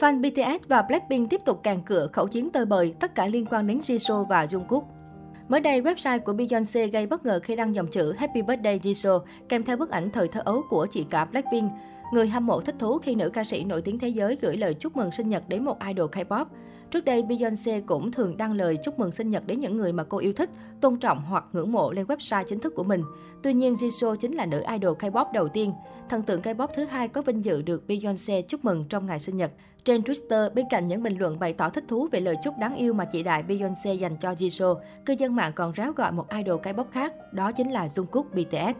Fan BTS và Blackpink tiếp tục càng cửa khẩu chiến tơi bời, tất cả liên quan đến Jisoo và Jungkook. Mới đây, website của Beyoncé gây bất ngờ khi đăng dòng chữ Happy Birthday Jisoo kèm theo bức ảnh thời thơ ấu của chị cả Blackpink. Người hâm mộ thích thú khi nữ ca sĩ nổi tiếng thế giới gửi lời chúc mừng sinh nhật đến một idol K-pop. Trước đây, Beyoncé cũng thường đăng lời chúc mừng sinh nhật đến những người mà cô yêu thích, tôn trọng hoặc ngưỡng mộ lên website chính thức của mình. Tuy nhiên, Jisoo chính là nữ idol K-pop đầu tiên. Thần tượng K-pop thứ hai có vinh dự được Beyoncé chúc mừng trong ngày sinh nhật. Trên Twitter, bên cạnh những bình luận bày tỏ thích thú về lời chúc đáng yêu mà chị đại Beyoncé dành cho Jisoo, cư dân mạng còn ráo gọi một idol K-pop khác, đó chính là Jungkook BTS.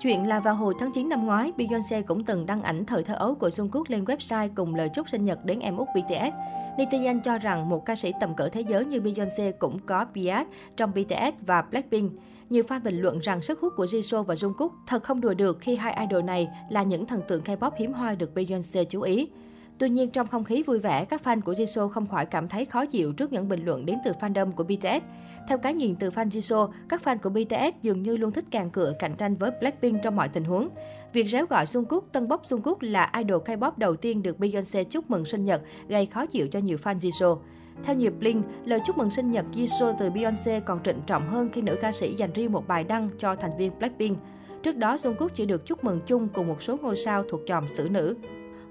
Chuyện là vào hồi tháng 9 năm ngoái, Beyoncé cũng từng đăng ảnh thời thơ ấu của Jungkook lên website cùng lời chúc sinh nhật đến em út BTS. Netizen cho rằng một ca sĩ tầm cỡ thế giới như Beyoncé cũng có bias trong BTS và Blackpink. Nhiều fan bình luận rằng sức hút của Jisoo và Jungkook thật không đùa được khi hai idol này là những thần tượng K-pop hiếm hoi được Beyoncé chú ý. Tuy nhiên, trong không khí vui vẻ, các fan của Jisoo không khỏi cảm thấy khó chịu trước những bình luận đến từ fandom của BTS. Theo cái nhìn từ fan Jisoo, các fan của BTS dường như luôn thích càng cựa cạnh tranh với Blackpink trong mọi tình huống. Việc réo gọi Jungkook, tân bốc Jungkook là idol K-pop đầu tiên được Beyoncé chúc mừng sinh nhật, gây khó chịu cho nhiều fan Jisoo. Theo nhiều Blink, lời chúc mừng sinh nhật Jisoo từ Beyoncé còn trịnh trọng hơn khi nữ ca sĩ dành riêng một bài đăng cho thành viên Blackpink. Trước đó, Jungkook chỉ được chúc mừng chung cùng một số ngôi sao thuộc chòm xử nữ.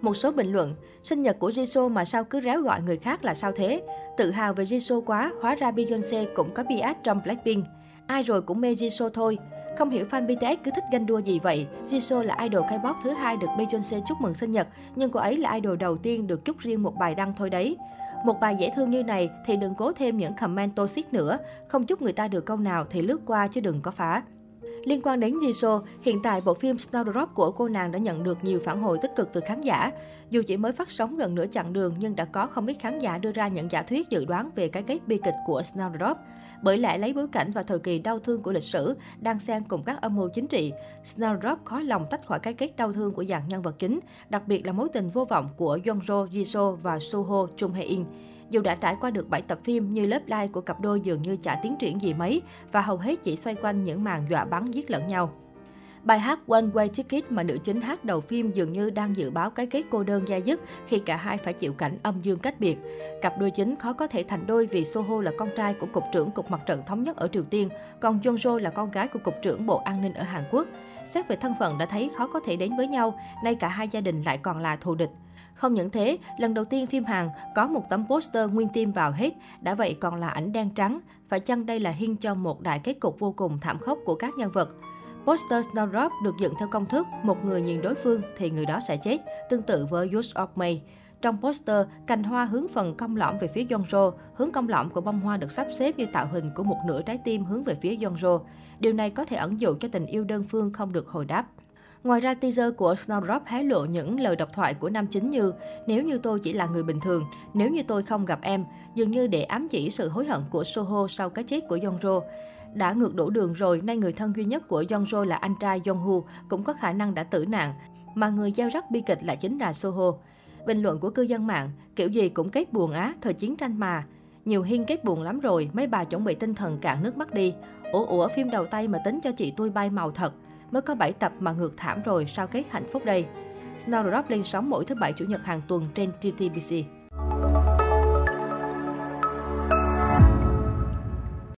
Một số bình luận, sinh nhật của Jisoo mà sao cứ réo gọi người khác là sao thế? Tự hào về Jisoo quá, hóa ra Beyoncé cũng có bias trong Blackpink. Ai rồi cũng mê Jisoo thôi. Không hiểu fan BTS cứ thích ganh đua gì vậy. Jisoo là idol K-pop thứ hai được Beyoncé chúc mừng sinh nhật, nhưng cô ấy là idol đầu tiên được chúc riêng một bài đăng thôi đấy. Một bài dễ thương như này thì đừng cố thêm những comment toxic nữa. Không chúc người ta được câu nào thì lướt qua chứ đừng có phá. Liên quan đến Jisoo, hiện tại bộ phim Snowdrop của cô nàng đã nhận được nhiều phản hồi tích cực từ khán giả. Dù chỉ mới phát sóng gần nửa chặng đường nhưng đã có không ít khán giả đưa ra những giả thuyết dự đoán về cái kết bi kịch của Snowdrop. Bởi lẽ lấy bối cảnh và thời kỳ đau thương của lịch sử, đang xen cùng các âm mưu chính trị, Snowdrop khó lòng tách khỏi cái kết đau thương của dạng nhân vật chính, đặc biệt là mối tình vô vọng của Yeonjo Jisoo và Soho Chung Hae In. Dù đã trải qua được 7 tập phim như lớp lai của cặp đôi dường như chả tiến triển gì mấy và hầu hết chỉ xoay quanh những màn dọa bắn giết lẫn nhau. Bài hát One Way Ticket mà nữ chính hát đầu phim dường như đang dự báo cái kết cô đơn dai dứt khi cả hai phải chịu cảnh âm dương cách biệt. Cặp đôi chính khó có thể thành đôi vì Soho là con trai của Cục trưởng Cục Mặt trận Thống nhất ở Triều Tiên, còn Jongjo là con gái của Cục trưởng Bộ An ninh ở Hàn Quốc. Xét về thân phận đã thấy khó có thể đến với nhau, nay cả hai gia đình lại còn là thù địch. Không những thế, lần đầu tiên phim Hàn có một tấm poster nguyên tim vào hết, đã vậy còn là ảnh đen trắng. Phải chăng đây là hiên cho một đại kết cục vô cùng thảm khốc của các nhân vật? Poster Snowdrop được dựng theo công thức một người nhìn đối phương thì người đó sẽ chết, tương tự với Use of May. Trong poster, cành hoa hướng phần cong lõm về phía Yeonjo, hướng cong lõm của bông hoa được sắp xếp như tạo hình của một nửa trái tim hướng về phía Yeonjo. Điều này có thể ẩn dụ cho tình yêu đơn phương không được hồi đáp. Ngoài ra, teaser của Snowdrop hé lộ những lời độc thoại của nam chính như Nếu như tôi chỉ là người bình thường, nếu như tôi không gặp em, dường như để ám chỉ sự hối hận của Soho sau cái chết của Yonro Đã ngược đổ đường rồi, nay người thân duy nhất của Yonro là anh trai Yonghu cũng có khả năng đã tử nạn, mà người gieo rắc bi kịch lại chính là Soho. Bình luận của cư dân mạng, kiểu gì cũng kết buồn á, thời chiến tranh mà. Nhiều hiên kết buồn lắm rồi, mấy bà chuẩn bị tinh thần cạn nước mắt đi. Ủa ủa phim đầu tay mà tính cho chị tôi bay màu thật. Mới có 7 tập mà ngược thảm rồi, sao kết hạnh phúc đây? Snowdrop lên sóng mỗi thứ bảy chủ nhật hàng tuần trên TTBC.